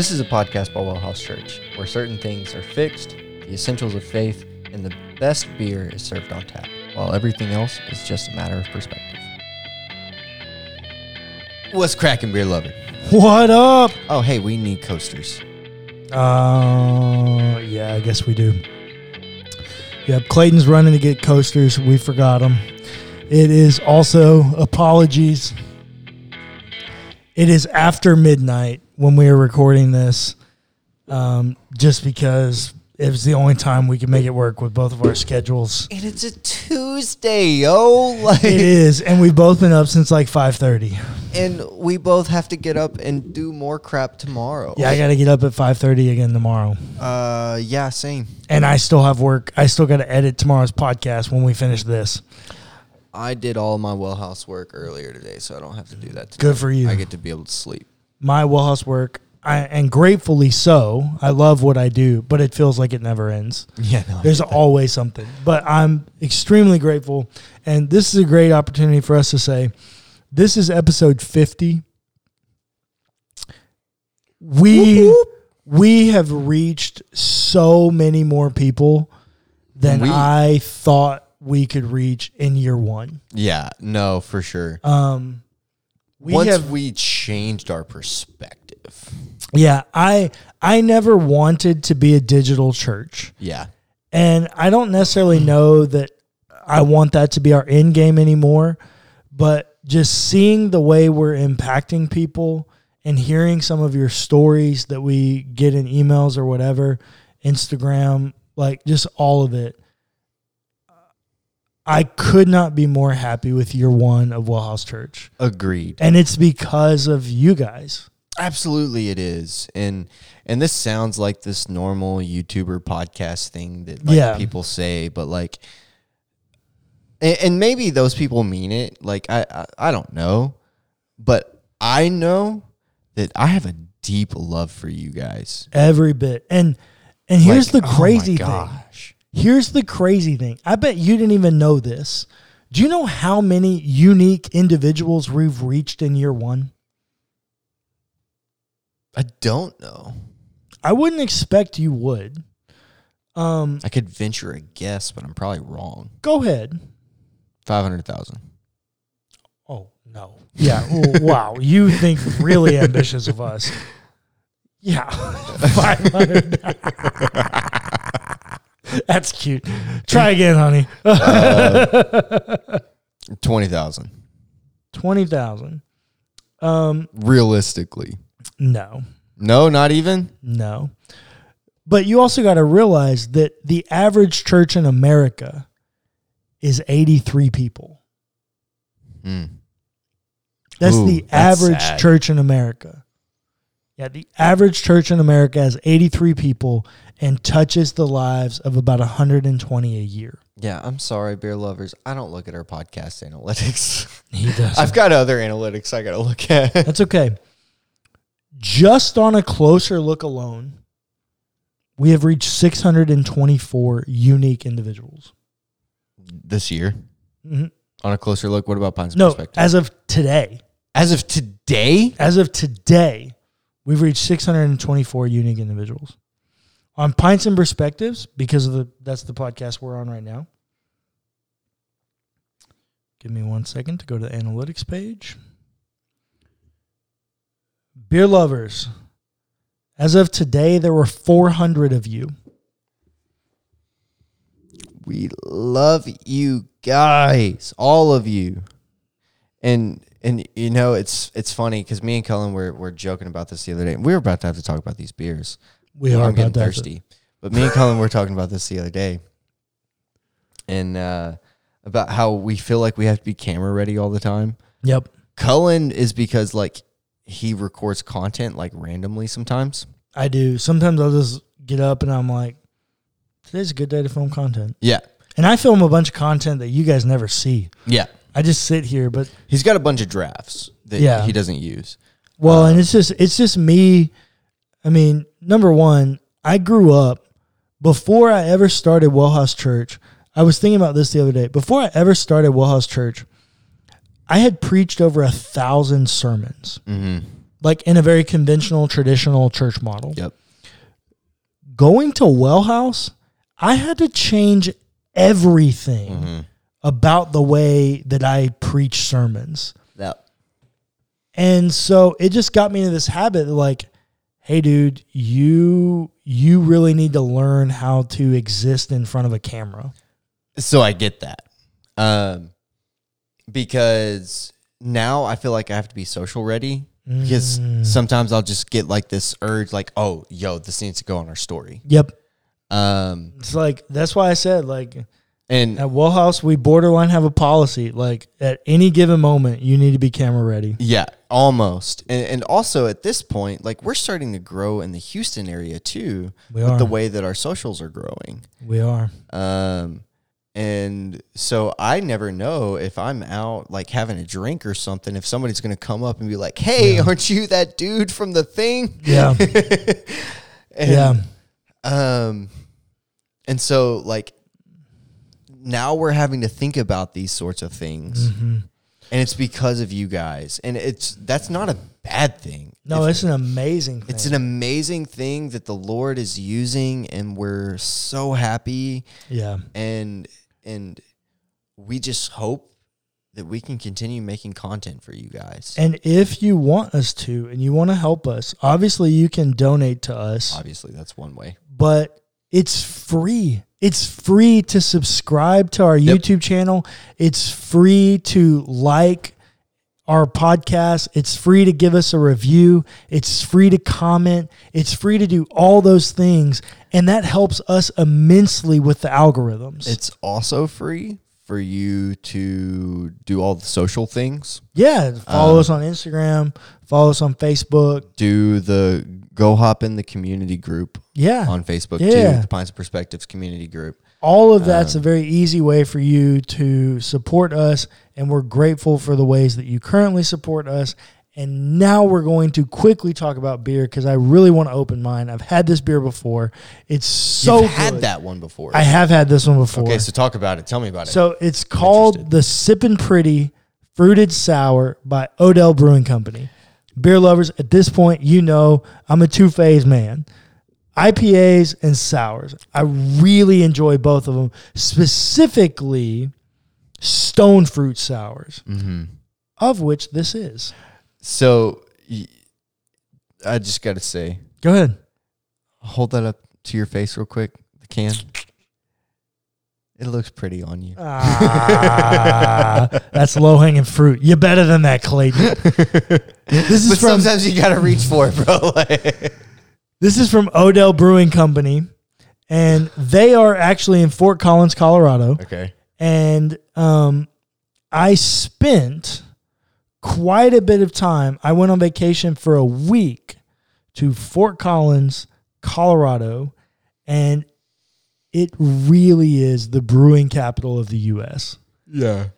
This is a podcast by Wellhouse Church, where certain things are fixed, the essentials of faith, and the best beer is served on tap, while everything else is just a matter of perspective. What's cracking, beer lover? What up? Oh, hey, we need coasters. Uh, yeah, I guess we do. Yep, Clayton's running to get coasters. We forgot them. It is also apologies. It is after midnight when we were recording this, um, just because it was the only time we could make it work with both of our schedules. And it's a Tuesday, yo. Like, It is, and we've both been up since like five thirty. and we both have to get up and do more crap tomorrow. Yeah, I got to get up at five thirty again tomorrow, Uh, yeah, same. and I still have work. I still got to edit tomorrow's podcast when we finish this. I did all my wellhouse work earlier today, so I don't have to do that. Today. Good for you. I get to be able to sleep. My wellhouse work, I, and gratefully so. I love what I do, but it feels like it never ends. Yeah, no. There's always something. But I'm extremely grateful, and this is a great opportunity for us to say, this is episode 50. We we have reached so many more people than We- I thought we could reach in year one. yeah, no, for sure. Um, we Once have we changed our perspective. Yeah, I I never wanted to be a digital church. Yeah. And I don't necessarily know that I want that to be our end game anymore, but just seeing the way we're impacting people and hearing some of your stories that we get in emails or whatever, Instagram, like just all of it. I could not be more happy with year one of Wellhouse Church. Agreed. And it's because of you guys. Absolutely it is. And and this sounds like this normal YouTuber podcast thing that like Yeah. people say, but like and, and maybe those people mean it. Like I, I I don't know. But I know that I have a deep love for you guys. Every bit. And and here's Like, the oh my crazy thing. Gosh. Here's the crazy thing. I bet you didn't even know this. Do you know how many unique individuals we've reached in year one? I don't know. I wouldn't expect you would. Um, I could venture a guess, but I'm probably wrong. go ahead. Five hundred thousand. Oh no. Yeah. well, wow. You think really ambitious of us. Yeah. Five hundred. That's cute. Try again, honey. Twenty thousand. Twenty thousand. Um, Realistically. no. No, not even? No. But you also got to realize that the average church in America is 83 people. Hmm. That's Ooh, the that's average sad. church in America. Yeah, the average church in America has 83 people and touches the lives of about 120 a year. Yeah, I'm sorry, beer lovers. I don't look at our podcast analytics. He does. I've got other analytics I got to look at. That's okay. Just on a closer look alone, we have reached 624 unique individuals. this year. Mhm. On a closer look, what about Pints No, Perspective? as of today, As of today? as of today, we've reached 624 unique individuals. On Pints and Perspectives, because of the that's the podcast we're on right now. Give me one second to go to the analytics page. Beer lovers, as of today, there were 400 of you. We love you guys, all of you. And and you know, it's it's funny because me and Cullen were, were joking about this the other day. We were about to have to talk about these beers. We are I'm getting about to thirsty. But me and Cullen were talking about this the other day. And uh, about how we feel like we have to be camera ready all the time. Yep. Cullen is because like he records content like randomly sometimes. I do. Sometimes I'll just get up and I'm like, today's a good day to film content. Yeah. And I film a bunch of content that you guys never see. Yeah. I just sit here, but He's got a bunch of drafts that Yeah. he doesn't use. well, and it's just it's just me. I mean, number one, I grew up before I ever started Wellhouse Church. I was thinking about this the other day. Before I ever started Wellhouse Church, I had preached over a thousand sermons. Mm-hmm. like in a very conventional, traditional church model. Yep. Going to Well House, I had to change everything Mm-hmm. About the way that I preach sermons. Yep. And so it just got me into this habit of like, hey dude, you you really need to learn how to exist in front of a camera. So I get that. Um, because now I feel like I have to be social ready. Because Mm. sometimes I'll just get like this urge, like, oh, yo, this needs to go on our story. Yep. Um, It's like that's why I said like and at Well House we borderline have a policy like at any given moment you need to be camera ready. yeah, almost. And, and also at this point, like we're starting to grow in the Houston area too, We with are. the way that our socials are growing. We are. Um, and so I never know if I'm out like having a drink or something, if somebody's going to come up and be like, Hey, aren't you that dude from the thing? Yeah. And, yeah. Um, and so like now we're having to think about these sorts of things. Mm-hmm. And it's because of you guys. And it's that's not a bad thing. No, If- it's an amazing thing. it's an amazing thing that the Lord is using and we're so happy yeah. and and we just hope that we can continue making content for you guys. And if you want us to and you want to help us, obviously you can donate to us, Obviously, that's one way. but it's free. It's free to subscribe to our Yep. YouTube channel. It's free to like our podcast. It's free to give us a review. It's free to comment. It's free to do all those things. And that helps us immensely with the algorithms. It's also free for you to do all the social things. yeah. Follow Um, us on Instagram, follow us on Facebook. Do the go hop in the community group Yeah. on Facebook Yeah. too, the Pints Perspectives community group. all of that's Um, a very easy way for you to support us and we're grateful for the ways that you currently support us and now we're going to quickly talk about beer because i really want to open mine i've had this beer before it's so You've had good. that one before. i have had this one before okay, so talk about it. Tell me about it. so it's called the sippin' pretty fruited sour by odell brewing company beer lovers at this point you know i'm a two-phase man IPAs and sours. I really enjoy both of them, specifically stone fruit sours, mm-hmm. of which this is. So I just got to say, Go ahead. hold that up to your face real quick. The can. It looks pretty on you. Ah, that's low hanging fruit. You're better than that, Clayton. This is But from sometimes you gotta reach for it, bro. This is from Odell Brewing Company, and they are actually in Fort Collins, Colorado. okay. and um, I spent quite a bit of time. I went on vacation for a week to Fort Collins, Colorado, and it really is the brewing capital of the U.S. Yeah.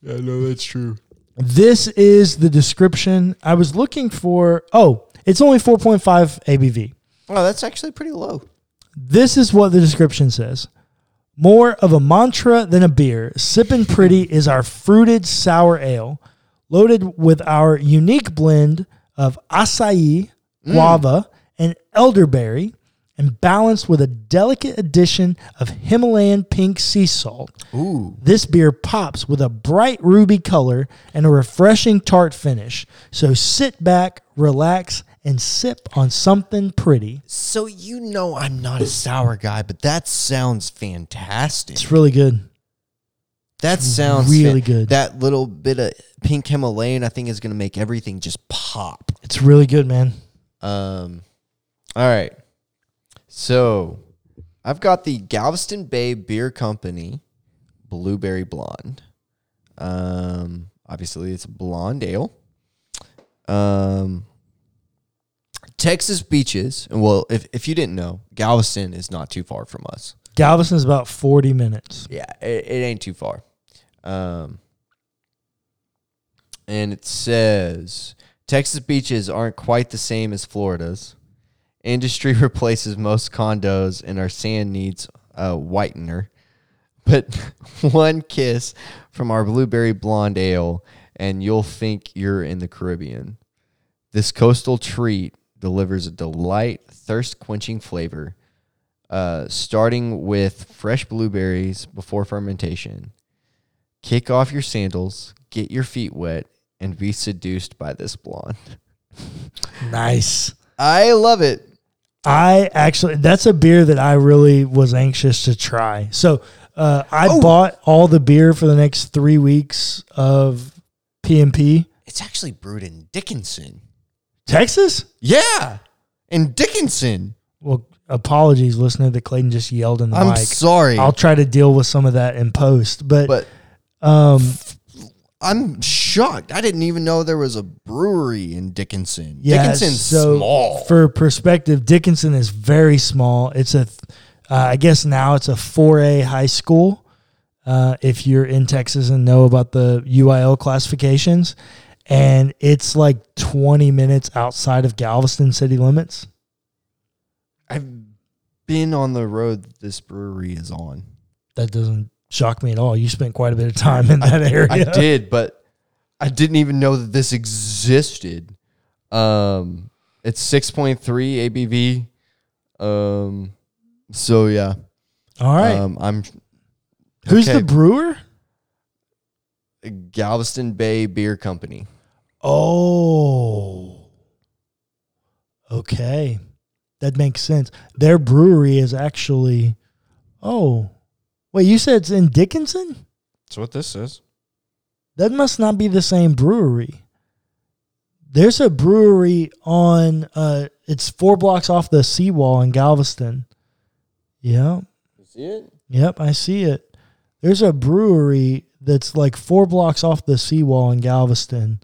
Yeah, no, that's true. This is the description. I was looking for. Oh, it's only 4.5 ABV. Oh, that's actually pretty low. This is what the description says. More of a mantra than a beer, Sippin' Pretty is our fruited sour ale, loaded with our unique blend of acai, mm. guava, and elderberry, and balanced with a delicate addition of Himalayan pink sea salt. Ooh. This beer pops with a bright ruby color and a refreshing tart finish. So sit back, relax, and sip on something pretty. So you know I'm not a sour guy, but that sounds fantastic. It's really good. That sounds really good. That little bit of pink Himalayan, I think, is gonna make everything just pop. It's really good, man. Um, all right. So I've got the Galveston Bay Beer Company Blueberry Blonde. Um, obviously it's a blonde ale. Um, Texas beaches. and Well, if if you didn't know, Galveston is not too far from us. Galveston is about 40 minutes. Yeah, it, it ain't too far. Um, and it says Texas beaches aren't quite the same as Florida's. Industry replaces most condos, and our sand needs a whitener. But one kiss from our blueberry blonde ale, and you'll think you're in the Caribbean. This coastal treat delivers a delight, thirst quenching flavor, uh, starting with fresh blueberries before fermentation. Kick off your sandals, get your feet wet, and be seduced by this blonde. Nice. I love it. I actually, that's a beer that I really was anxious to try. So uh, I Oh. bought all the beer for the next three weeks of PMP. It's actually brewed in Dickinson. Texas? Yeah, in Dickinson. Well, apologies, listener, that Clayton just yelled in the I'm mic. sorry, I'll try to deal with some of that in post. But, but um, I'm shocked. I didn't even know there was a brewery in Dickinson. yeah, Dickinson's so small. For perspective, Dickinson is very small. It's a, uh, I guess now it's a 4A high school. Uh, if you're in Texas and know about the UIL classifications, and it's like 20 minutes outside of Galveston city limits. I've been on the road that this brewery is on. That doesn't shock me at all. You spent quite a bit of time in that area. I did, but I didn't even know that this existed. Um, it's six point three ABV. Um, so yeah. All right. Um, I'm Who's okay. the brewer? Galveston Bay Beer Company. Oh. Okay. That makes sense. Their brewery is actually Oh. Wait, you said it's in Dickinson? That's what this is. That must not be the same brewery. There's a brewery on uh it's four blocks off the seawall in Galveston. Yeah. You see it? Yep, I see it. There's a brewery that's like four blocks off the seawall in Galveston,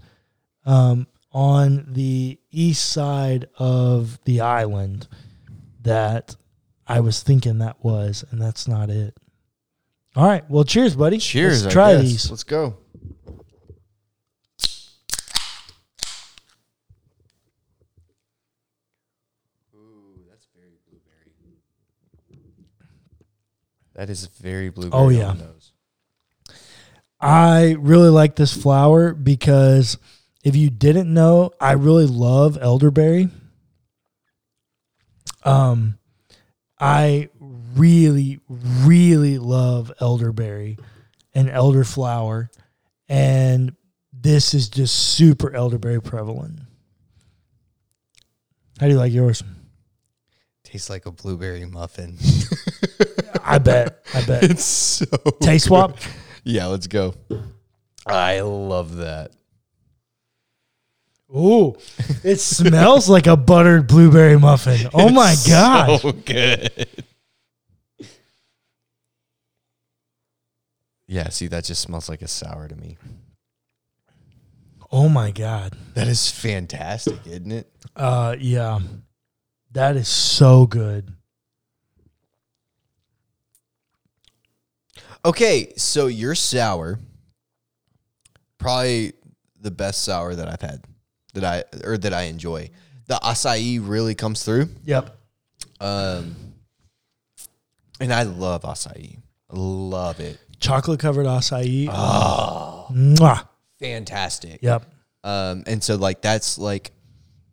um, on the east side of the island. That I was thinking that was, and that's not it. All right, well, cheers, buddy. Cheers. Let's I try guess. these. Let's go. Ooh, that's very blueberry. That is very blueberry. Oh, on yeah. I really like this flower because if you didn't know, I really love elderberry. Um, I really, really love elderberry and elderflower, and this is just super elderberry prevalent. How do you like yours? Tastes like a blueberry muffin. I bet. I bet. it's so Taste swap. Yeah, let's go. I love that. Ooh, it smells like a buttered blueberry muffin. Oh my god! So good. Yeah, see, that just smells like a sour to me. Oh my god! That is fantastic, isn't it? Uh, yeah, that is so good. Okay, so your sour, probably the best sour that I've had, that I or that I enjoy. The acai really comes through, Yep. um, and I love acai. Love it. Chocolate covered acai. Oh, Mwah. fantastic. Yep. Um, and so like that's like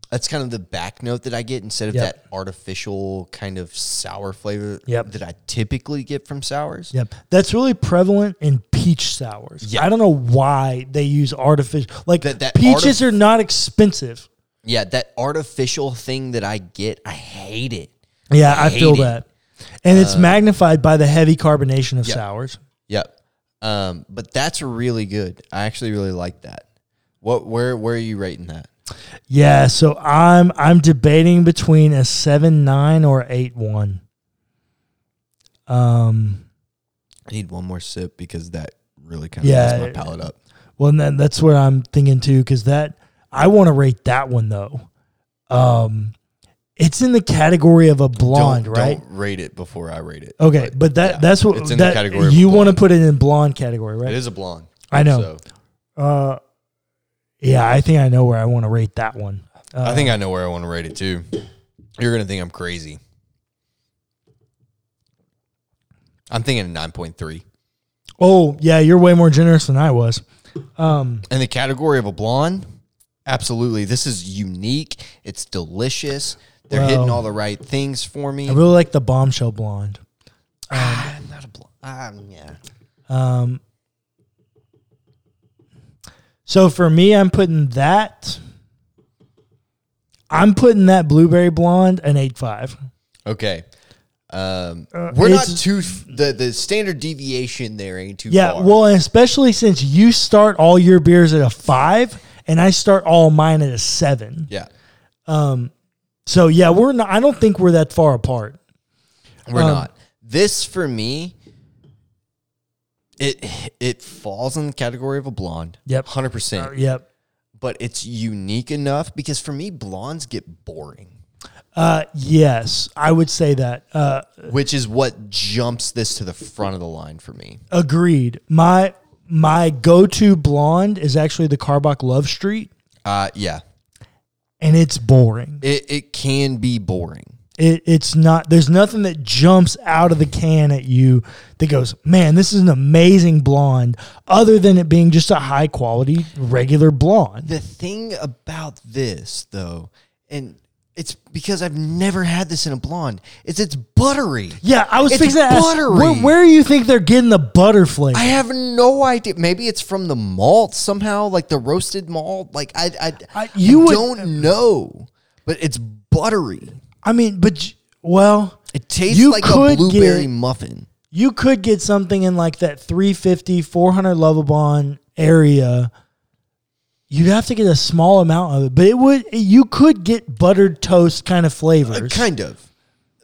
that's kind of the back note that I get instead of Yep. that artificial kind of sour flavor Yep. that I typically get from sours. Yep. That's really prevalent in peach sours. Yeah. I don't know why they use artificial. Like That- that peaches artif- are not expensive. Yeah, that artificial thing that I get, I hate it. Yeah, I feel it. that. And it's magnified by the heavy carbonation of Yep. sours. Yep. Um, but that's really good. I actually really like that. What where where are you rating that? Yeah, so I'm I'm debating between a seven nine or eight one. Um, I need one more sip because that really kind of Yeah. messed my palate up. well, and then that's what I'm thinking too, because that I want to rate that one though. Um, it's in the category of a blonde, don't, right? Don't rate it before I rate it. Okay, but, that yeah, that's what it's in the category you want to put it in blonde category, right? It is a blonde. I know. So Uh, yeah, I think I know where I want to rate that one. Uh, I think I know where I want to rate it too. You're gonna think I'm crazy. I'm thinking a nine point three. Oh yeah, you're way more generous than I was. Um, In the category of a blonde, Absolutely. This is unique. It's delicious. They're Well- hitting all the right things for me. I really like the bombshell blonde. I'm not a bl- um, yeah. Um, so for me, I'm putting that. I'm putting that blueberry blonde an eight five. Okay. Um, Uh, we're not too f- the the standard deviation there ain't too Yeah, far. well, especially since you start all your beers at a five, and I start all mine at a seven. yeah, Um. So yeah, we're not. I don't think we're that far apart. we're Um, not. This for me, it it falls in the category of a blonde. Yep. hundred percent. Uh, yep. But it's unique enough because for me, blondes get boring, Uh, yes, I would say that. Uh, which is what jumps this to the front of the line for me. agreed. My my go to blonde is actually the Karbach Love Street, Uh, yeah, and it's boring. it it can be boring. It, it's not. There's nothing that jumps out of the can at you that goes, "Man, this is an amazing blonde." Other than it being just a high quality regular blonde. The thing about this, though, and it's because I've never had this in a blonde, is it's buttery. Yeah, I was It's fixing to ask, buttery. where, where do you think they're getting the butter flavor? I have no idea. Maybe it's from the malt somehow, like the roasted malt. Like I, I, I- you I would- don't know, but it's buttery. I mean, but well, It tastes You like a could blueberry get- muffin. you could get something in like that 350, 400 level Lovibond area. You'd have to get a small amount of it, but it would. You could get buttered toast kind of flavors. Uh, kind of,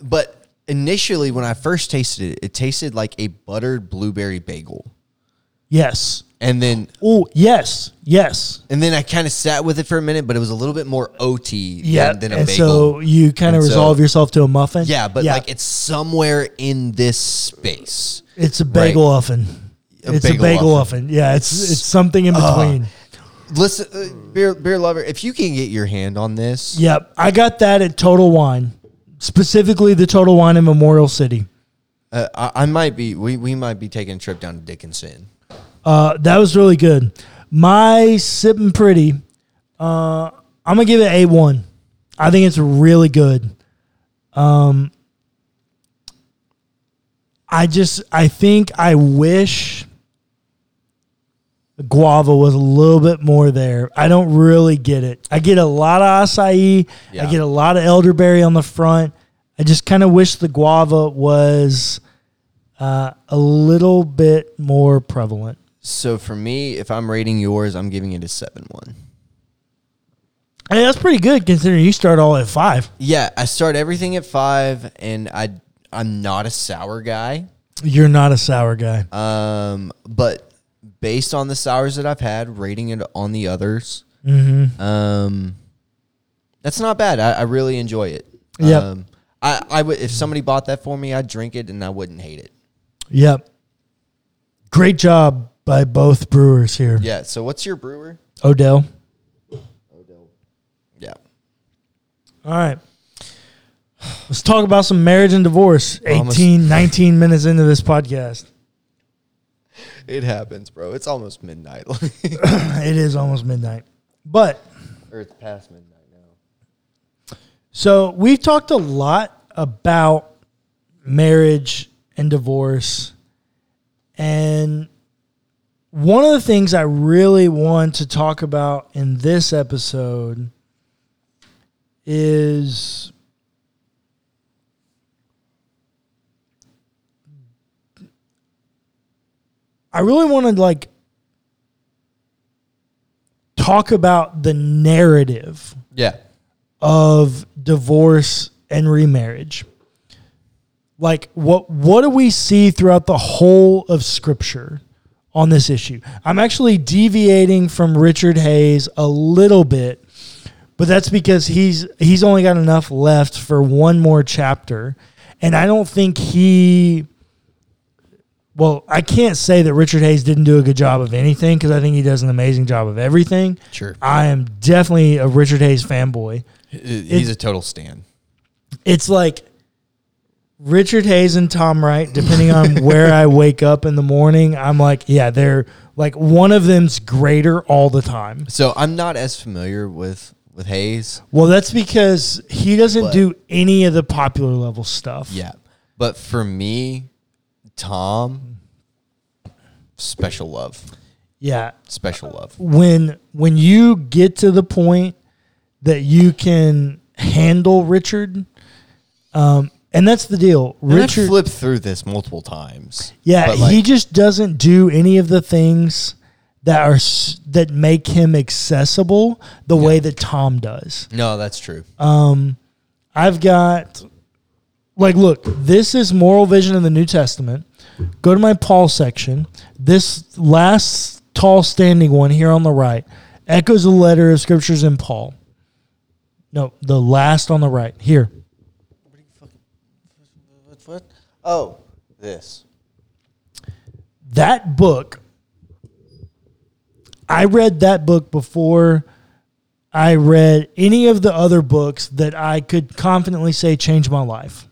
but initially when I first tasted it, it tasted like a buttered blueberry bagel, yes. And then Oh, yes, yes. and then I kind of sat with it for a minute, but it was a little bit more OT Yeah, than, than a and bagel. so you kind of And so- resolve yourself to a muffin. yeah, but like it's somewhere in this space. it's a bagel oven. A it's bagel a bagel oven. oven. Yeah, it's it's something in between. Listen, uh, beer beer lover, if you can get your hand on this, Yep, I got that at Total Wine, specifically the Total Wine in Memorial City. uh, I, I might be we, we might be taking a trip down to Dickinson. Uh, that was really good. My sipping pretty. Uh, I'm gonna give it a one. I think it's really good. Um, I just I think I wish the guava was a little bit more there. I don't really get it. I get a lot of acai. Yeah. I get a lot of elderberry on the front. I just kind of wish the guava was uh, a little bit more prevalent. So for me, if I'm rating yours, I'm giving it a seven one. Hey, that's pretty good considering you start all at five. Yeah, I start everything at five, and I I'm not a sour guy. You're not a sour guy. Um, but based on the sours that I've had, rating it on the others, Mm-hmm. um, that's not bad. I, I really enjoy it. Yep. Um, I I would if somebody bought that for me, I'd drink it and I wouldn't hate it. Yep. Great job by both brewers here. Yeah. So what's your brewer? Odell. Odell. Yeah. All right. Let's talk about some marriage and divorce. Almost- 18, 19 minutes into this podcast. It happens, bro. It's almost midnight. it is almost midnight. But or it's past midnight now. so we've talked a lot about marriage and divorce. And one of the things I really want to talk about in this episode is I really want to like talk about the narrative Yeah. of divorce and remarriage. Like what what do we see throughout the whole of scripture on this issue? I'm actually deviating from Richard Hays a little bit, but that's because he's he's only got enough left for one more chapter and I don't think he well, I can't say that Richard Hays didn't do a good job of anything because I think he does an amazing job of everything. Sure. I am definitely a Richard Hays fanboy He's a total stan. it's like Richard Hays and Tom Wright, depending on where I wake up in the morning, I'm like, yeah, they're like one of them's greater all the time. So I'm not as familiar with with Hays. Well, that's because he doesn't But- do any of the popular level stuff. Yeah. But for me, Tom, special love. Yeah. Special love. When when you get to the point that you can handle Richard, um, and that's the deal. And Richard flipped through this multiple times. Yeah, like, he just doesn't do any of the things that are that make him accessible the way that Tom does. No, that's true. Um, I've got like look, this is moral vision in the New Testament. Go to my Paul section. This last tall standing one here on the right echoes the letter of scriptures in Paul. No, the last on the right. Here. What? what? Oh, this. that book i read that book before i read any of the other books that i could confidently say changed my life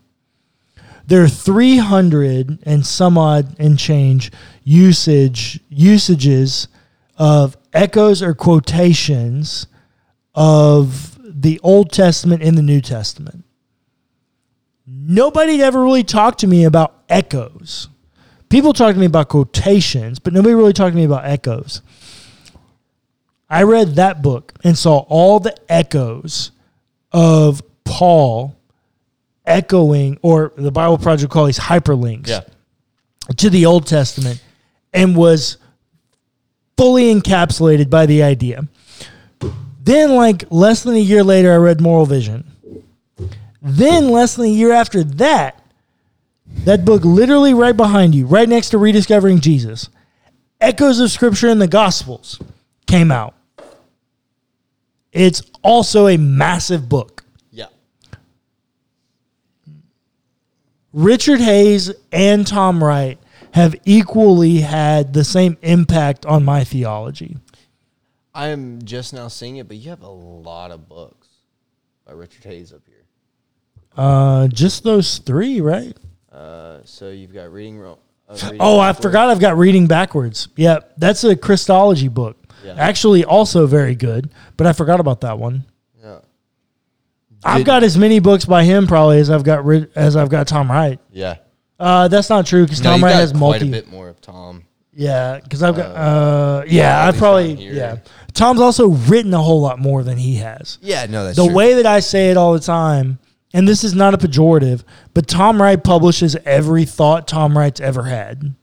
there are 300 and some odd and change usage usages of echoes or quotations of the old testament and the new testament nobody ever really talked to me about echoes people talked to me about quotations, but nobody really talked to me about echoes. I read that book and saw all the echoes of Paul echoing, or the Bible Project call these hyperlinks Yeah. to the Old Testament, and was fully encapsulated by the idea. Then, like less than a year later, I read Moral Vision. Then, less than a year after that, that book literally right behind you, right next to Rediscovering Jesus, Echoes of Scripture in the Gospels came out. It's also a massive book. Yeah. Richard Hays and Tom Wright have equally had the same impact on my theology. I am just now seeing it, but you have a lot of books by Richard Hays up here. Uh, just those three, right? Uh, so you've got reading. Ro- uh, reading Oh, I forgot I've got Reading Backwards. Yeah, that's a Christology book. Yeah. Actually, also very good, but I forgot about that one. Yeah. I've got as many books by him probably as I've got Ri- as I've got Tom Wright. Yeah. Uh, that's not true because No, Tom Wright got has quite a bit more of Tom. Yeah, because I've got. Uh, Uh, yeah, at I've probably. Yeah, Tom's also written a whole lot more than he has. Yeah, no, that's the true. way that I say it all the time, and this is not a pejorative, but Tom Wright publishes every thought Tom Wright's ever had.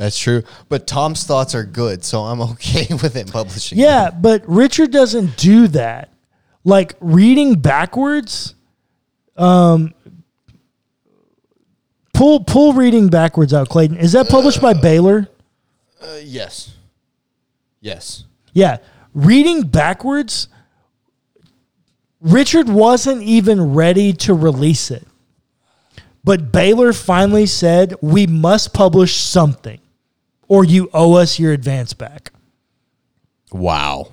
That's true. But Tom's thoughts are good, so I'm okay with him publishing. Yeah, but Richard doesn't do that. Like reading backwards, um, pull pull reading backwards out, Clayton. Is that published by Baylor? Uh, yes. Yes. Yeah, reading backwards. Richard wasn't even ready to release it. But Baylor finally said, we must publish something, or you owe us your advance back. Wow.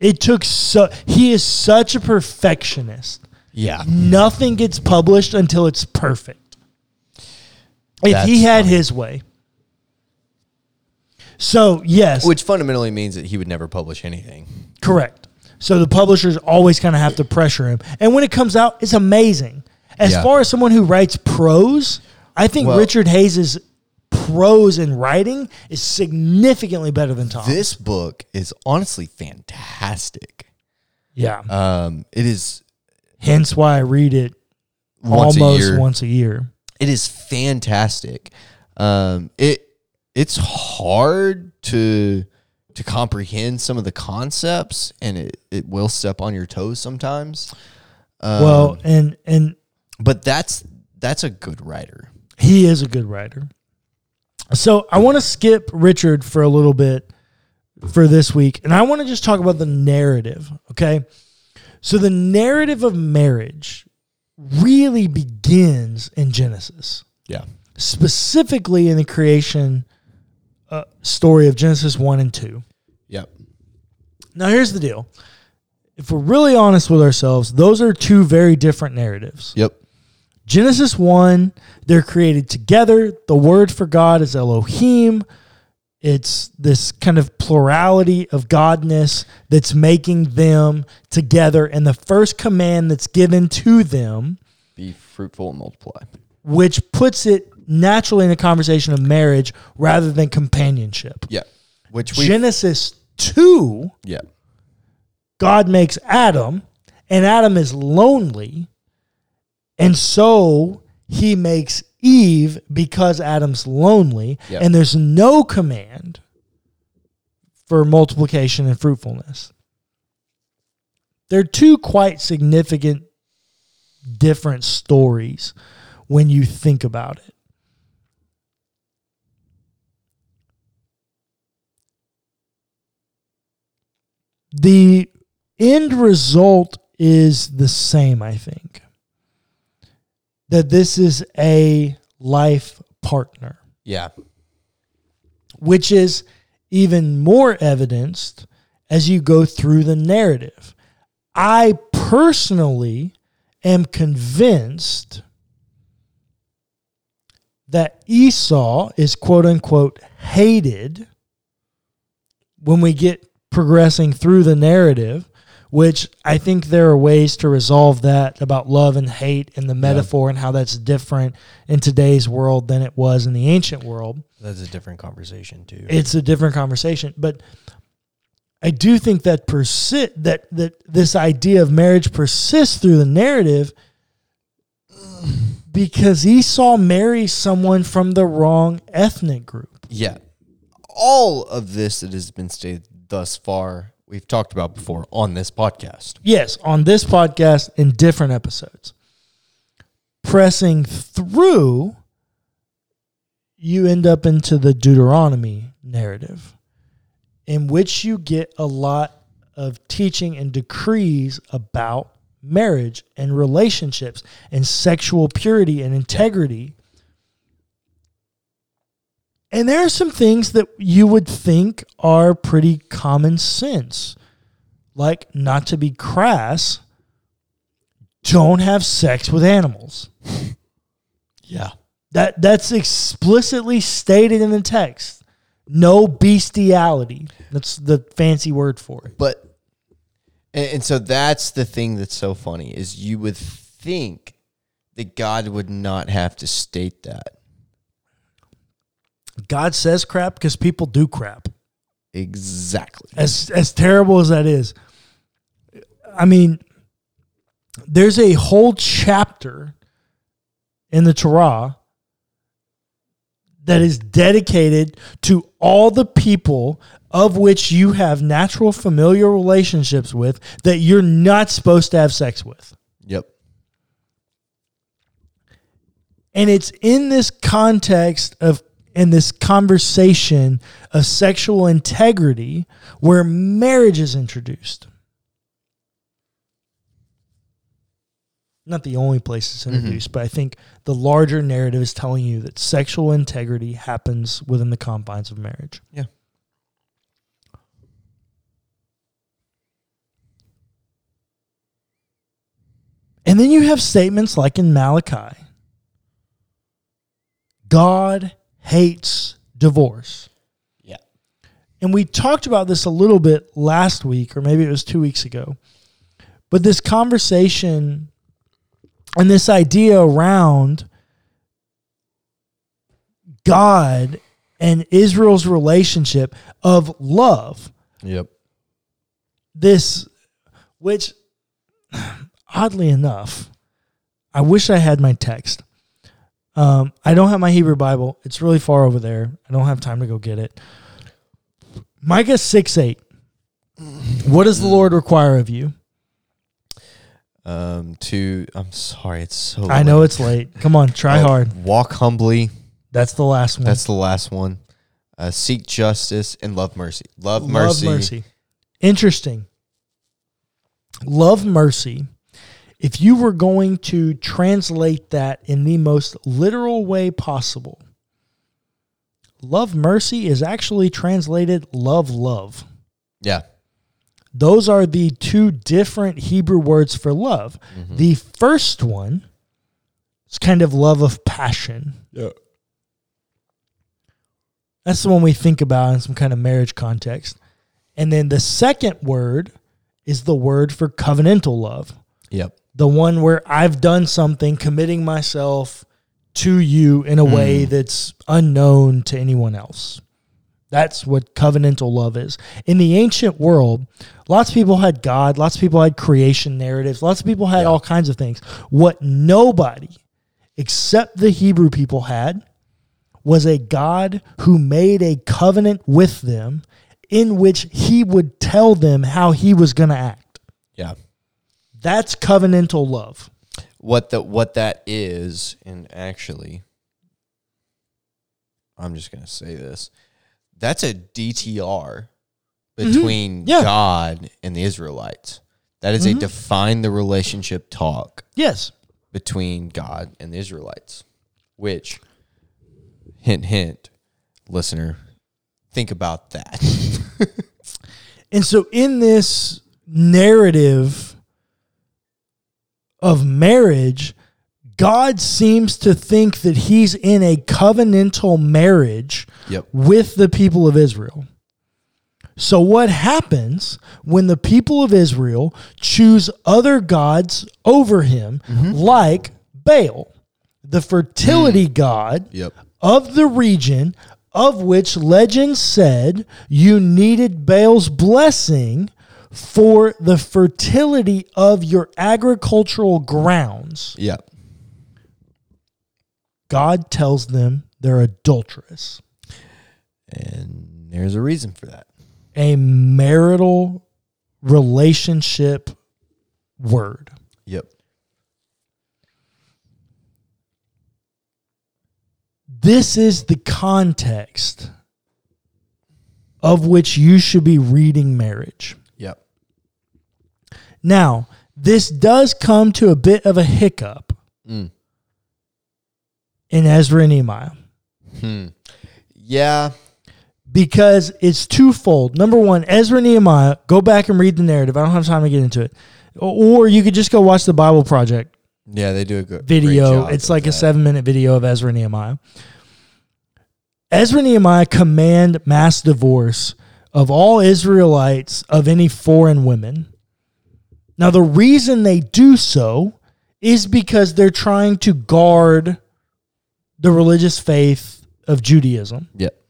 It took so, he is such a perfectionist. Yeah. Nothing gets published until it's perfect. If That's he had funny. his way. So, yes, Which fundamentally means that he would never publish anything. Correct. So the publishers always kind of have to pressure him. And when it comes out, it's amazing. As Yeah. far as someone who writes prose, I think Well- Richard Hays's prose and writing is significantly better than Tom. This book is honestly fantastic. yeah. Um, it is Hence why I read it once almost a once a year. It is fantastic. Um, it it's hard to to comprehend some of the concepts, and it, it will step on your toes sometimes. Um, well, and and but that's that's a good writer. he is a good writer. So I want to skip Richard for a little bit for this week, and I want to just talk about the narrative. Okay, so the narrative of marriage really begins in Genesis, Yeah. specifically in the creation uh, story of Genesis one and two. Yep. Now, here's the deal: if we're really honest with ourselves, those are two very different narratives. Yep. Genesis 1, they're created together. The word for God is Elohim. It's this kind of plurality of godness that's making them together. And the first command that's given to them, Be fruitful and multiply. which puts it naturally in a conversation of marriage rather than companionship. Yeah. Which we Genesis 2, yeah. God makes Adam, and Adam is lonely. And so he makes Eve because Adam's lonely, and there's no command for multiplication and fruitfulness. They're two quite significant different stories when you think about it. The end result is the same, I think. That this is a life partner, Yeah. which is even more evidenced as you go through the narrative. I personally am convinced that Esau is quote unquote hated when we get progressing through the narrative, which I think there are ways to resolve that about love and hate and the metaphor and how that's different in today's world than it was in the ancient world. That's a different conversation too. It's a different conversation, but I do think that persi- that that this idea of marriage persists through the narrative because Esau marries someone from the wrong ethnic group. yeah. All of this that has been stated thus far, we've talked about before on this podcast. Yes, on this podcast in different episodes. Pressing through, you end up into the Deuteronomy narrative, in which you get a lot of teaching and decrees about marriage and relationships and sexual purity and integrity. And there are some things that you would think are pretty common sense like not to be crass, don't have sex with animals. Yeah. That that's explicitly stated in the text. No bestiality. That's the fancy word for it. But and, and so that's the thing that's so funny is you would think that God would not have to state that. God says crap because people do crap. Exactly. As as terrible as that is. I mean, there's a whole chapter in the Torah that is dedicated to all the people of which you have natural familiar relationships with that you're not supposed to have sex with. Yep. And it's in this context of in this conversation of sexual integrity where marriage is introduced. Not the only place it's mm-hmm. introduced, but I think the larger narrative is telling you that sexual integrity happens within the confines of marriage. Yeah. And then you have statements like in Malachi God hates divorce. Yeah. And we talked about this a little bit last week, or maybe it was two weeks ago. But this conversation and this idea around God and Israel's relationship of love, Yep. this, which oddly enough, I wish I had my text. Um, I don't have my Hebrew Bible. It's really far over there. I don't have time to go get it. Micah 6 8. What does the Lord require of you? Um to I'm sorry, it's so I know late. it's late. Come on, try Oh, hard. Walk humbly. That's the last one. That's the last one. Uh, seek justice and love mercy. Love, Love mercy. mercy. Interesting. Love mercy. If you were going to translate that in the most literal way possible, love mercy is actually translated love love. Yeah. Those are the two different Hebrew words for love. Mm-hmm. The first one, is kind of love of passion. Yeah. That's the one we think about in some kind of marriage context. And then the second word is the word for covenantal love. Yep. The one where I've done something, committing myself to you in a way hmm. that's unknown to anyone else. That's what covenantal love is. In the ancient world, lots of people had God, lots of people had creation narratives, lots of people had all kinds of things. What nobody except the Hebrew people had was a God who made a covenant with them in which he would tell them how he was going to act. That's covenantal love. What the what that is, and actually, I'm just gonna say this. That's a DTR between Mm-hmm. Yeah. Mm-hmm. God and the Israelites. That is a define the relationship talk Yes. between God and the Israelites. Which, hint, hint, listener, think about that. And so in this narrative of marriage, God seems to think that he's in a covenantal marriage Yep. with the people of Israel. So, what happens when the people of Israel choose other gods over him, mm-hmm. like Baal, the fertility mm. god Yep. of the region of which legend said you needed Baal's blessing for the fertility of your agricultural grounds? Yep. God tells them they're adulterous. And there's a reason for that. a marital relationship word. Yep. This is the context of which you should be reading marriage. Now, this does come to a bit of a hiccup Mm. in Ezra and Nehemiah Yeah. because it's twofold. Number one, Ezra and Nehemiah, go back and read the narrative. I don't have time to get into it. Or you could just go watch the Bible Project Yeah, they do a good video. It's like a seven minute video of Ezra and Nehemiah. Ezra and Nehemiah command mass divorce of all Israelites of any foreign women. Now, the reason they do so is because they're trying to guard the religious faith of Judaism. Yep.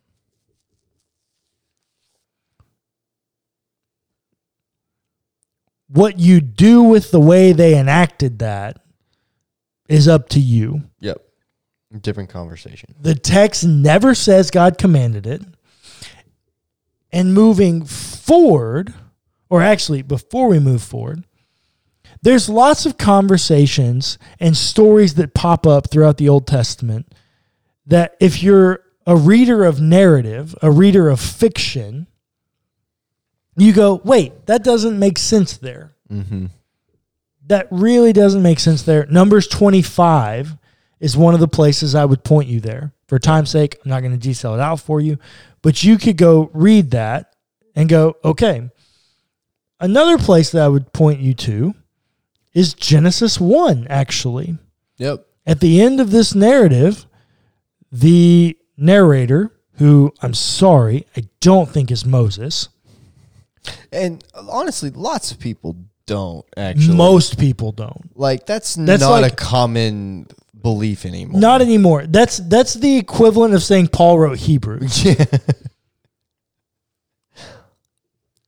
What you do with the way they enacted that is up to you. Yep. Different conversation. The text never says God commanded it. And moving forward, or actually before we move forward, there's lots of conversations and stories that pop up throughout the Old Testament that if you're a reader of narrative, a reader of fiction, you go, wait, that doesn't make sense there. Mm-hmm. That really doesn't make sense there. Numbers 25 is one of the places I would point you there. For time's sake, I'm not going to detail it out for you, but you could go read that and go, okay. Another place that I would point you to is Genesis 1, actually. Yep. At the end of this narrative, the narrator, who I'm sorry, I don't think is Moses, And honestly, lots of people don't actually. most people don't. like that's, That's not like- a common belief anymore. Not anymore. That's that's the equivalent of saying Paul wrote Hebrews. yeah.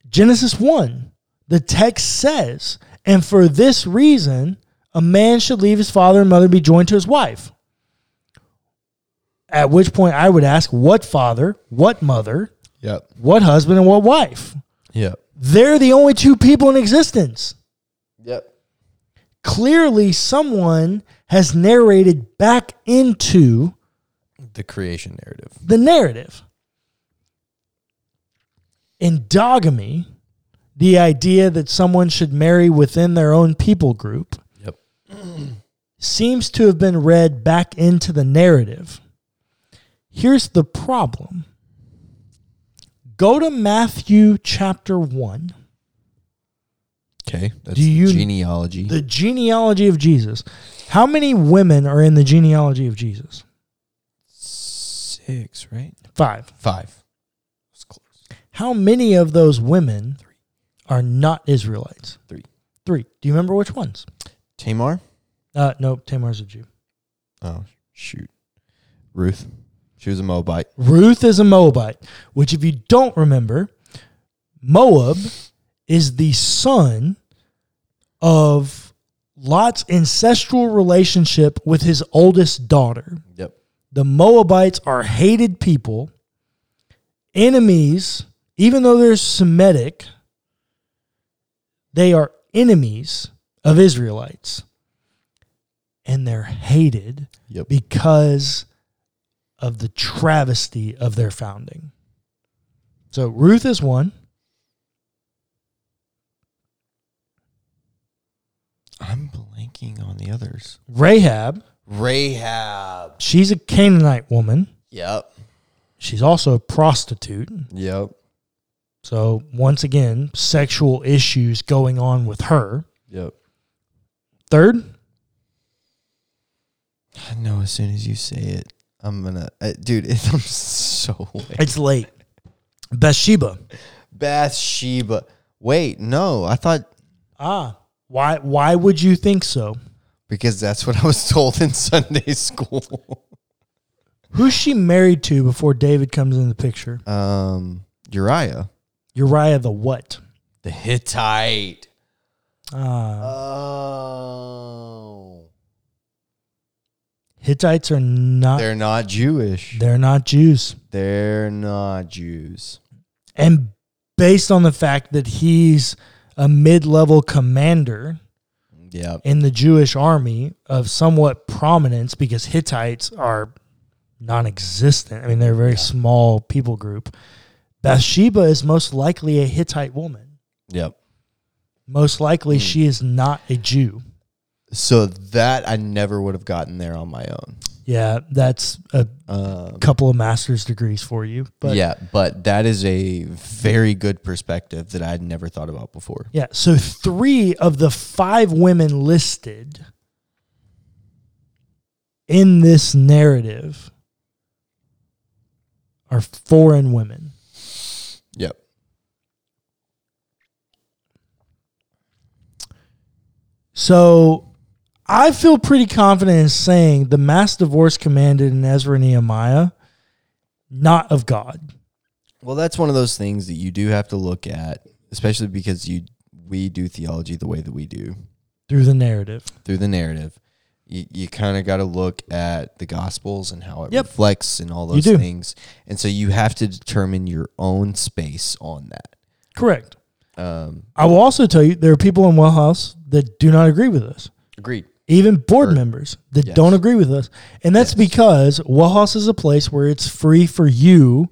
Genesis 1, the text says, and for this reason, a man should leave his father and mother and be joined to his wife. At which point I would ask, what father, what mother, Yep. what husband, and what wife? Yep. They're the only two people in existence. Yep. Clearly, someone has narrated back into The creation narrative. the narrative. Endogamy, the idea that someone should marry within their own people group, Yep. seems to have been read back into the narrative. Here's the problem go to Matthew chapter 1, Okay. That's Do you- genealogy. the genealogy of Jesus. How many women are in the genealogy of Jesus? Six, right? Five. Five. That's close. How many of those women are not Israelites? Three. Three. Do you remember which ones? Tamar? Uh, no, Tamar's a Jew. Oh, shoot. Ruth. She was a Moabite. Ruth is a Moabite, which, if you don't remember, Moab is the son of Lot's ancestral relationship with his oldest daughter. Yep. The Moabites are hated people, enemies, even though they're Semitic, they are enemies of Israelites. And they're hated Yep. because of the travesty of their founding. So Ruth is one. I'm blanking on the others. Rahab, Rahab. she's a Canaanite woman. Yep. She's also a prostitute. Yep. So once again, sexual issues going on with her. Yep. Third, I know as soon as you say it, I'm gonna, uh, dude. It, I'm so late. it's late. Bathsheba. Bathsheba. Wait, no, I thought Ah, why? Why would you think so? because that's what I was told in Sunday school. Who's she married to before David comes in the picture? um, Uriah, Uriah the what? the Hittite. Ah, Oh, Hittites are not. they're not Jewish. They're not Jews. They're not Jews. And based on the fact that he's a mid-level commander Yep. in the Jewish army of somewhat prominence because Hittites are non-existent. I mean, they're a very small people group. Bathsheba is most likely a Hittite woman. Yep. Most likely Hmm. she is not a Jew. So that I never would have gotten there on my own. Yeah, that's a Um, couple of master's degrees for you. But yeah, but that is a very good perspective that I'd never thought about before. Yeah. So three of the five women listed in this narrative are foreign women. Yep. So I feel pretty confident in saying the mass divorce commanded in Ezra and Nehemiah, not of God. Well, that's one of those things that you do have to look at, especially because you we do theology the way that we do Through the narrative. through the narrative. You, you kind of got to look at the gospels and how it Yep. reflects and all those things. And so you have to determine your own space on that. Correct. Um, I will also tell you there are people in Wellhouse that do not agree with us. agreed. even board Or- members that Yes. don't agree with us. And that's Yes. because Wellhouse is a place where it's free for you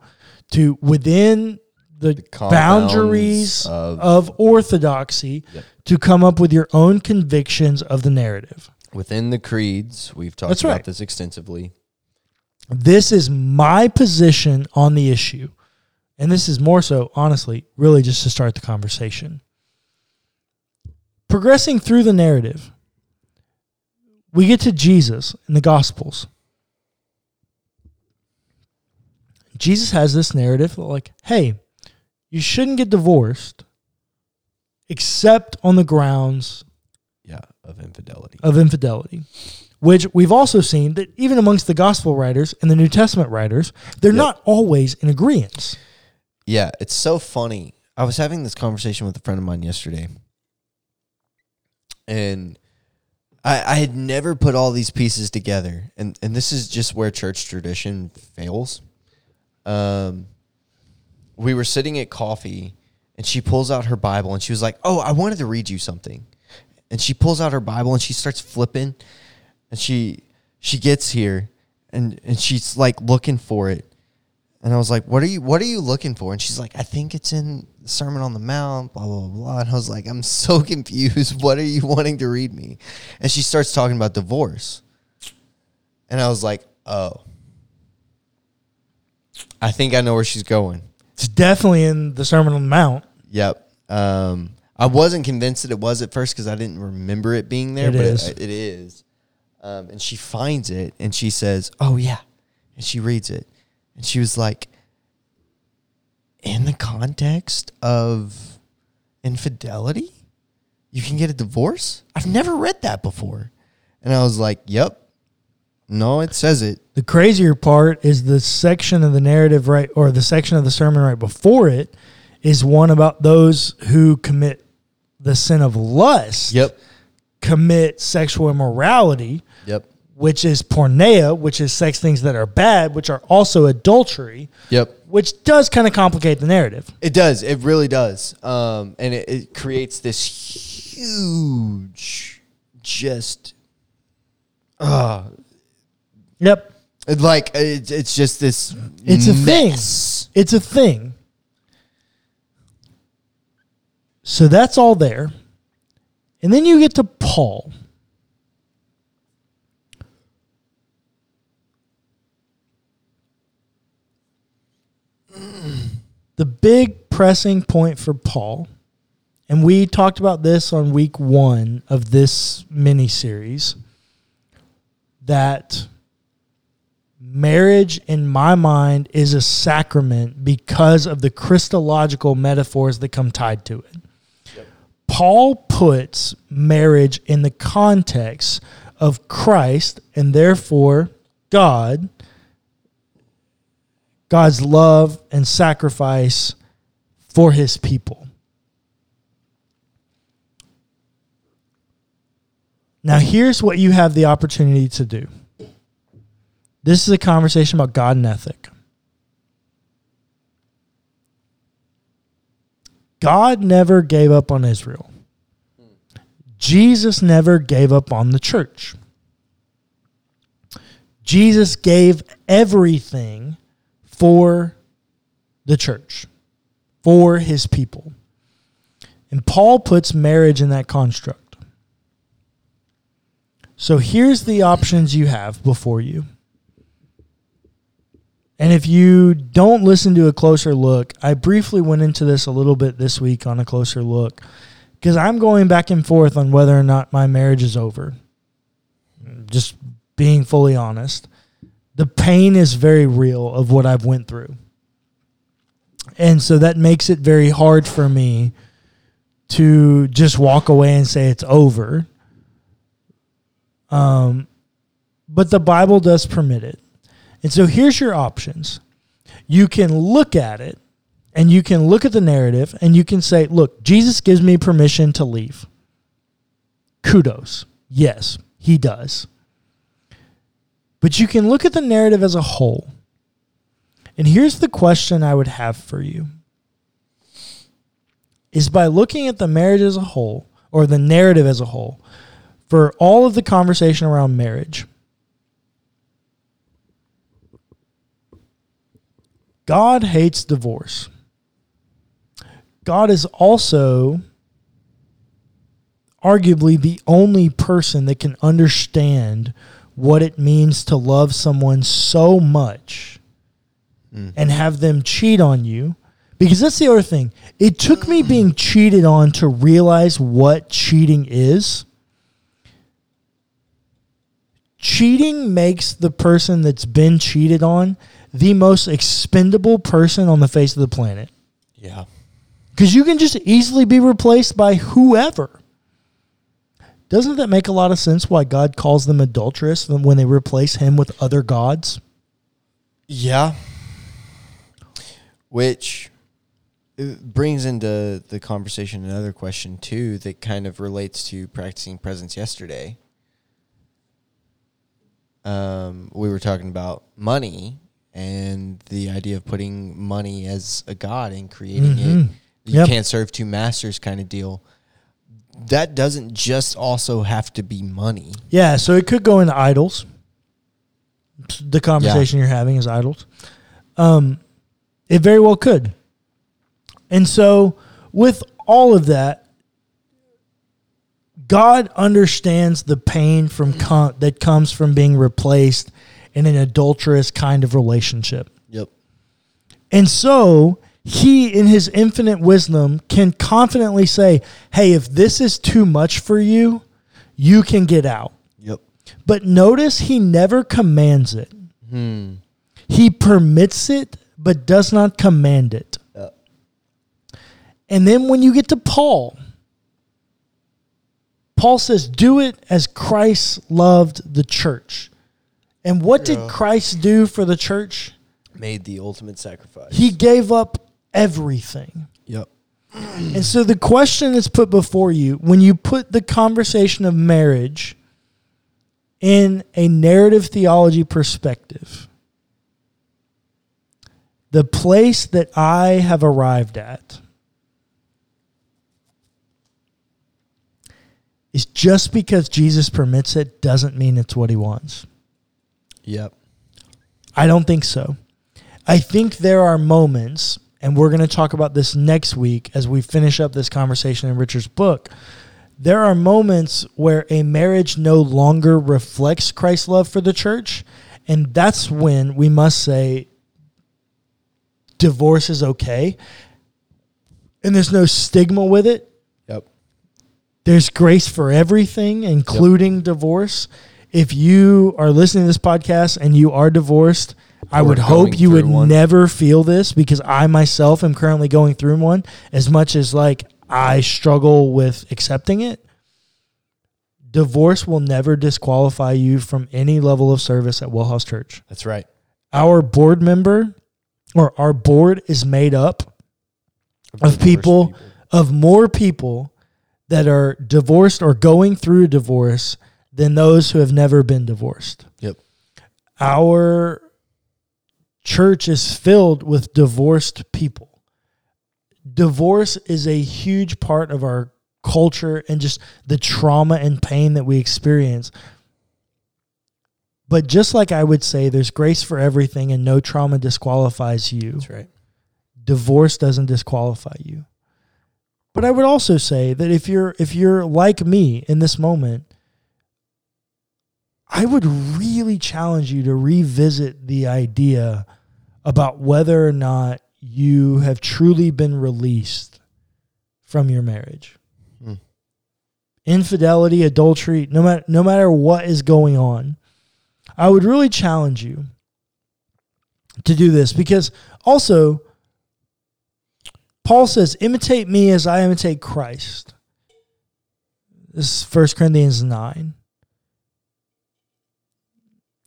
to, within the, confines boundaries of- of, orthodoxy, Yep. to come up with your own convictions of the narrative. Within the creeds, we've talked That's about right. this extensively. This is my position on the issue. And this is more so, honestly, really just to start the conversation. Progressing through the narrative, we get to Jesus in the Gospels. Jesus has this narrative like, hey, you shouldn't get divorced except on the grounds Yeah, of infidelity. of infidelity, which we've also seen that even amongst the gospel writers and the New Testament writers, they're Yep. not always in agreement. Yeah, it's so funny. I was having this conversation with a friend of mine yesterday, and I, I had never put all these pieces together, and and this is just where church tradition fails. Um, we were sitting at coffee, and she pulls out her Bible, and she was like, "Oh, I wanted to read you something," and she pulls out her Bible, and she starts flipping, and she she gets here, and and she's like looking for it, and I was like, "What are you? What are you looking for?" And she's like, "I think it's in the Sermon on the Mount." Blah blah blah. And I was like, "I'm so confused. What are you wanting to read me?" And she starts talking about divorce, and I was like, "Oh, I think I know where she's going." It's definitely in the Sermon on the Mount. Yep. Um, I wasn't convinced that it was at first because I didn't remember it being there, It but is. It, it is. um, and she finds it and she says, "Oh yeah," and she reads it, and she was like, "In the context of infidelity, you can get a divorce." I've never read that before, and I was like, "Yep." No, it says it. The crazier part is the section of the narrative right or the section of the sermon right before it is one about those who commit the sin of lust, Yep. commit sexual immorality, Yep. Which is porneia, which is sex things that are bad, which are also adultery, Yep. which does kind of complicate the narrative. It does. It really does. Um, and it, it creates this huge, just, uh, Yep. it, like it's, it's just this. It's a thing. It's a thing. So that's all there. And then you get to Paul. The big pressing point for Paul, and we talked about this on week one of this mini series, that marriage in my mind is a sacrament because of the Christological metaphors that come tied to it. Paul puts marriage in the context of Christ and therefore God, God's love and sacrifice for his people. Now, here's what you have the opportunity to do. This is a conversation about God and ethic. God never gave up on Israel. Jesus never gave up on the church. Jesus gave everything for the church, for his people. And Paul puts marriage in that construct. So here's the options you have before you. And if you don't listen to a closer look, I briefly went into this a little bit this week on a closer look because I'm going back and forth on whether or not my marriage is over. Just being fully honest. The pain is very real of what I've went through. And so that makes it very hard for me to just walk away and say it's over. Um, but the Bible does permit it. And so here's your options. You can look at it and you can look at the narrative and you can say, look, Jesus gives me permission to leave. Kudos. Yes, he does. But you can look at the narrative as a whole. And here's the question I would have for you is by looking at the marriage as a whole or the narrative as a whole for all of the conversation around marriage God hates divorce. God is also arguably the only person that can understand what it means to love someone so much mm-hmm. and have them cheat on you. Because that's the other thing. It took me being cheated on to realize what cheating is. Cheating makes the person that's been cheated on the most expendable person on the face of the planet. Yeah. Because you can just easily be replaced by whoever. Doesn't that make a lot of sense why God calls them adulterous when they replace him with other gods? Yeah. Which uh, brings into the conversation another question too that kind of relates to practicing presence yesterday. Um, we were talking about money and the idea of putting money as a god and creating it. Mhm. You Yep. can't serve two masters kind of deal. That doesn't just also have to be money. Yeah, so it could go into idols. The conversation you're having is idols. Um, it very well could. And so, with all of that, God understands the pain from com- that comes from being replaced in an adulterous kind of relationship. Yep. And so he, in his infinite wisdom, can confidently say, Hey, if this is too much for you, you can get out. Yep. But notice he never commands it. Hmm. He permits it, but does not command it. Yeah. And then when you get to Paul, Paul says, Do it as Christ loved the church. And what did Christ do for the church? Made the ultimate sacrifice. He gave up everything. Yep. And so the question is put before you when you put the conversation of marriage in a narrative theology perspective, the place that I have arrived at is just because Jesus permits it doesn't mean it's what he wants. Yep. I don't think so. I think there are moments, and we're going to talk about this next week as we finish up this conversation in Richard's book. There are moments where a marriage no longer reflects Christ's love for the church, and that's when we must say divorce is okay. And there's no stigma with it. Yep. There's grace for everything, including divorce. If you are listening to this podcast and you are divorced, I would hope you would one. never feel this because I myself am currently going through one as much as like I struggle with accepting it. Divorce will never disqualify you from any level of service at Wellhouse Church. That's right. Our board member or our board is made up of divorced people, of more people that are divorced or going through a divorce than those who have never been divorced. Yep. Our church is filled with divorced people. Divorce is a huge part of our culture and just the trauma and pain that we experience. But just like I would say, there's grace for everything and no trauma disqualifies you That's right. divorce doesn't disqualify you. But I would also say that if you're if you're like me in this moment, I would really challenge you to revisit the idea about whether or not you have truly been released from your marriage. Hmm. Infidelity, adultery, no matter no matter what is going on, I would really challenge you to do this because also Paul says, imitate me as I imitate Christ. This is 1 Corinthians 9.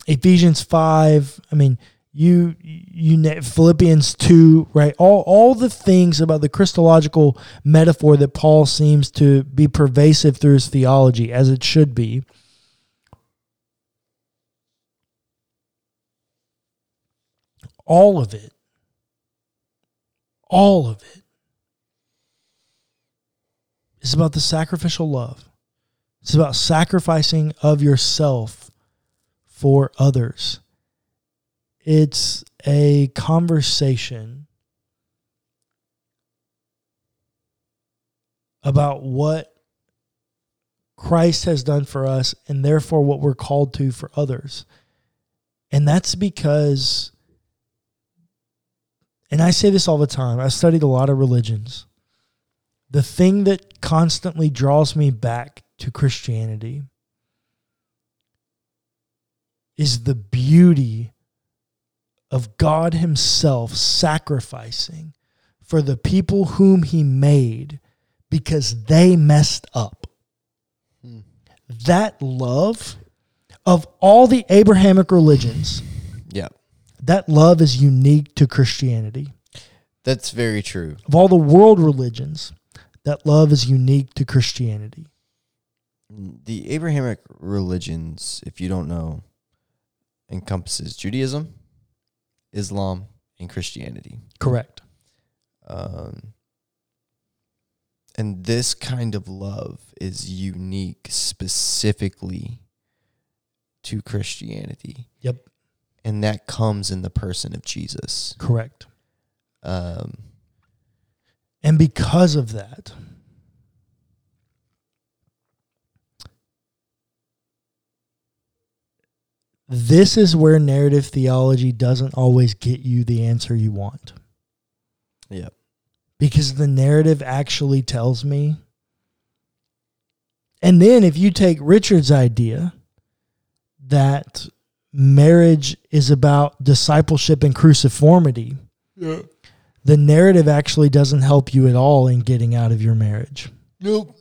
Ephesians 5. I mean, you you Philippians 2, right? All all the things about the Christological metaphor that Paul seems to be pervasive through his theology, as it should be. All of it. All of it is about the sacrificial love. It's about sacrificing of yourself for others. It's a conversation about what Christ has done for us and therefore what we're called to for others. And that's because, and I say this all the time, I studied a lot of religions. The thing that constantly draws me back to Christianity is the beauty of God Himself sacrificing for the people whom He made because they messed up. Hmm. That love of all the Abrahamic religions, Yep. that love is unique to Christianity. That's very true. Of all the world religions, that love is unique to Christianity. The Abrahamic religions, if you don't know, encompasses Judaism, Islam, and Christianity. Correct. Um, and this kind of love is unique specifically to Christianity. Yep. And that comes in the person of Jesus. Correct. Um, And because of that, this is where narrative theology doesn't always get you the answer you want. Yep. Because the narrative actually tells me. And then if you take Richard's idea that marriage is about discipleship and cruciformity, Yeah. the narrative actually doesn't help you at all in getting out of your marriage. Nope.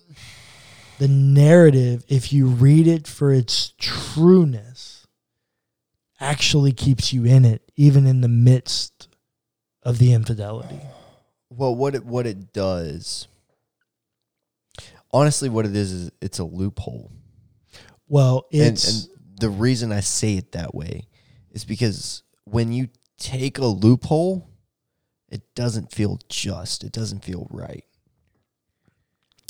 The narrative, if you read it for its trueness, actually keeps you in it, even in the midst of the infidelity. Well, what it what it does, honestly, what it is is it's a loophole. Well, And, and the reason I say it that way is because when you take a loophole, it doesn't feel just. It doesn't feel right.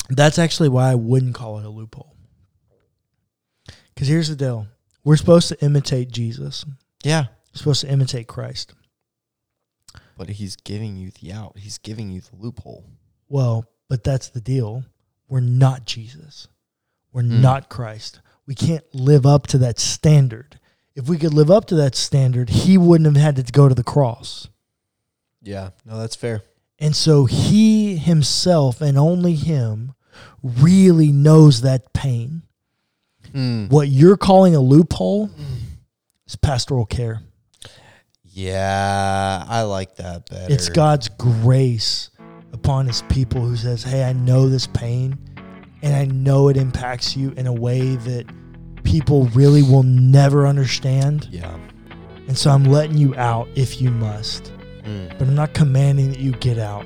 That's actually why I wouldn't call it a loophole. Because here's the deal we're supposed to imitate Jesus, Yeah. we're supposed to imitate Christ. But he's giving you the out. He's giving you the loophole. Well, but that's the deal. We're not Jesus, we're Hmm. not Christ. We can't live up to that standard. If we could live up to that standard, he wouldn't have had to go to the cross. Yeah. No, that's fair. And so he himself and only him really knows that pain. Hmm. What you're calling a loophole is pastoral care. Yeah, I like that better. It's God's grace upon his people who says, Hey, I know this pain and I know it impacts you in a way that people really will never understand. Yeah. And so I'm letting you out if you must. Hmm. But I'm not commanding that you get out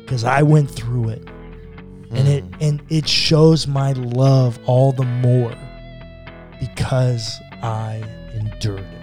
because I went through it. And it Hmm. and it shows my love all the more because I endured it.